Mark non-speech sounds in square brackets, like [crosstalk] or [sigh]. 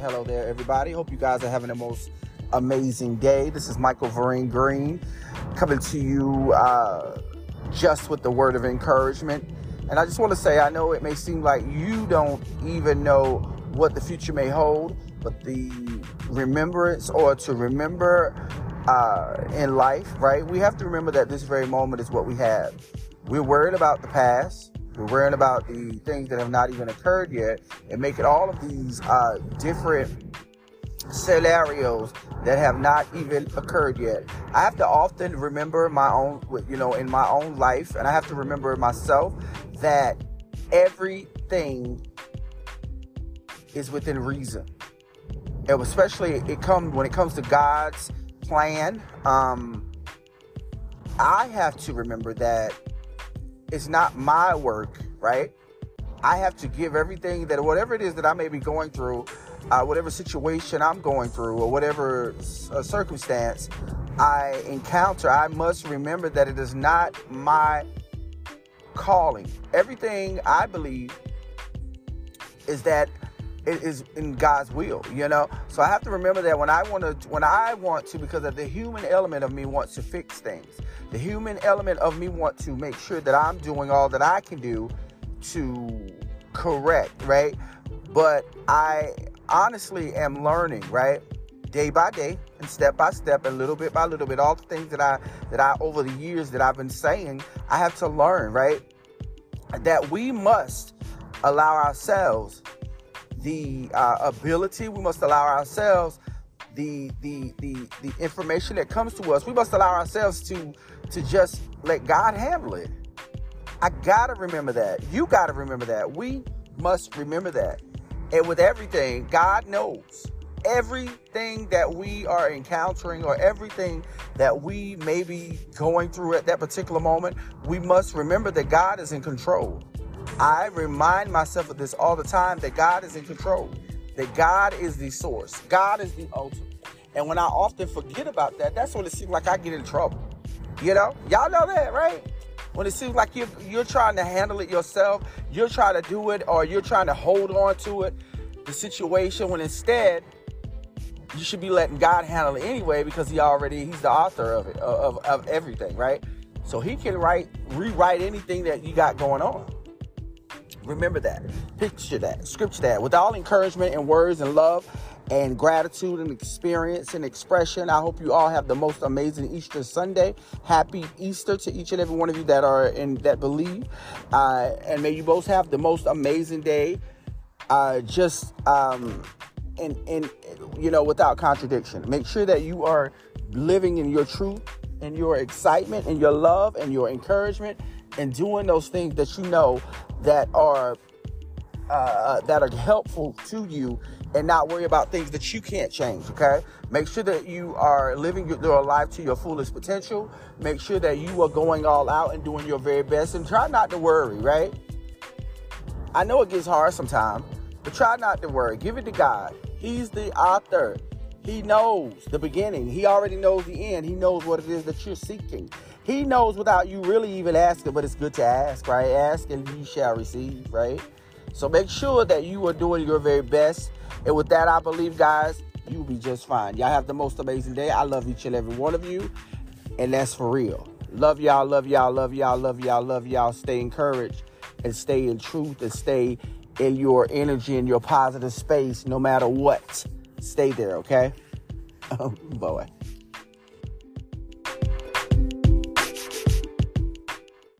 hello there, everybody. Hope you guys are having the most amazing day. This is Michael Vereen Green coming to you uh, just with the word of encouragement. And I just want to say, I know it may seem like you don't even know what the future may hold, but the remembrance or to remember uh, in life, right? We have to remember that this very moment is what we have. We're worried about the past. We're worrying about the things that have not even occurred yet and making all of these uh, different scenarios that have not even occurred yet. I have to often remember my own, you know, in my own life, and I have to remember myself that everything is within reason. And especially it comes when it comes to God's plan. Um, I have to remember that it's not my work, right? I have to give everything that whatever it is that I may be going through, uh, whatever situation I'm going through, or whatever uh, circumstance I encounter, I must remember that it is not my calling. Everything I believe is that is in God's will, you know. So I have to remember that when I want to, when I want to, because of the human element of me wants to fix things. The human element of me want to make sure that I'm doing all that I can do to correct, right? But I honestly am learning, right? Day by day and step by step and little bit by little bit, all the things that I that I over the years that I've been saying, I have to learn, right? That we must allow ourselves the uh, ability, we must allow ourselves the, the the the information that comes to us. We must allow ourselves to to just let God handle it. I gotta remember that. You gotta remember that. We must remember that. And with everything, God knows everything that we are encountering or everything that we may be going through at that particular moment, we must remember that God is in control. I remind myself of this all the time that God is in control, that God is the source, God is the ultimate. And when I often forget about that, that's when it seems like I get in trouble. You know, y'all know that, right? When it seems like you're you're trying to handle it yourself, you're trying to do it, or you're trying to hold on to it, the situation. When instead, you should be letting God handle it anyway, because He already He's the author of it, of of everything, right? So He can write rewrite anything that you got going on. Remember that. Picture that. Scripture that. With all encouragement and words and love and gratitude and experience and expression. I hope you all have the most amazing Easter Sunday. Happy Easter to each and every one of you that are in that believe. Uh, and may you both have the most amazing day. Uh, just um, and in you know without contradiction. Make sure that you are living in your truth and your excitement and your love and your encouragement and doing those things that you know that are uh, that are helpful to you and not worry about things that you can't change, okay? Make sure that you are living your life to your fullest potential. Make sure that you are going all out and doing your very best and try not to worry, right? I know it gets hard sometimes, but try not to worry. Give it to God. He's the author. He knows the beginning. He already knows the end. He knows what it is that you're seeking. He knows without you really even asking, but it's good to ask, right? Ask and you shall receive, right? So make sure that you are doing your very best and with that, I believe, guys, you'll be just fine. Y'all have the most amazing day. I love each and every one of you. And that's for real. Love y'all, love y'all, love y'all, love y'all, love y'all. Stay encouraged and stay in truth and stay in your energy and your positive space no matter what. Stay there, okay? [laughs] Oh boy.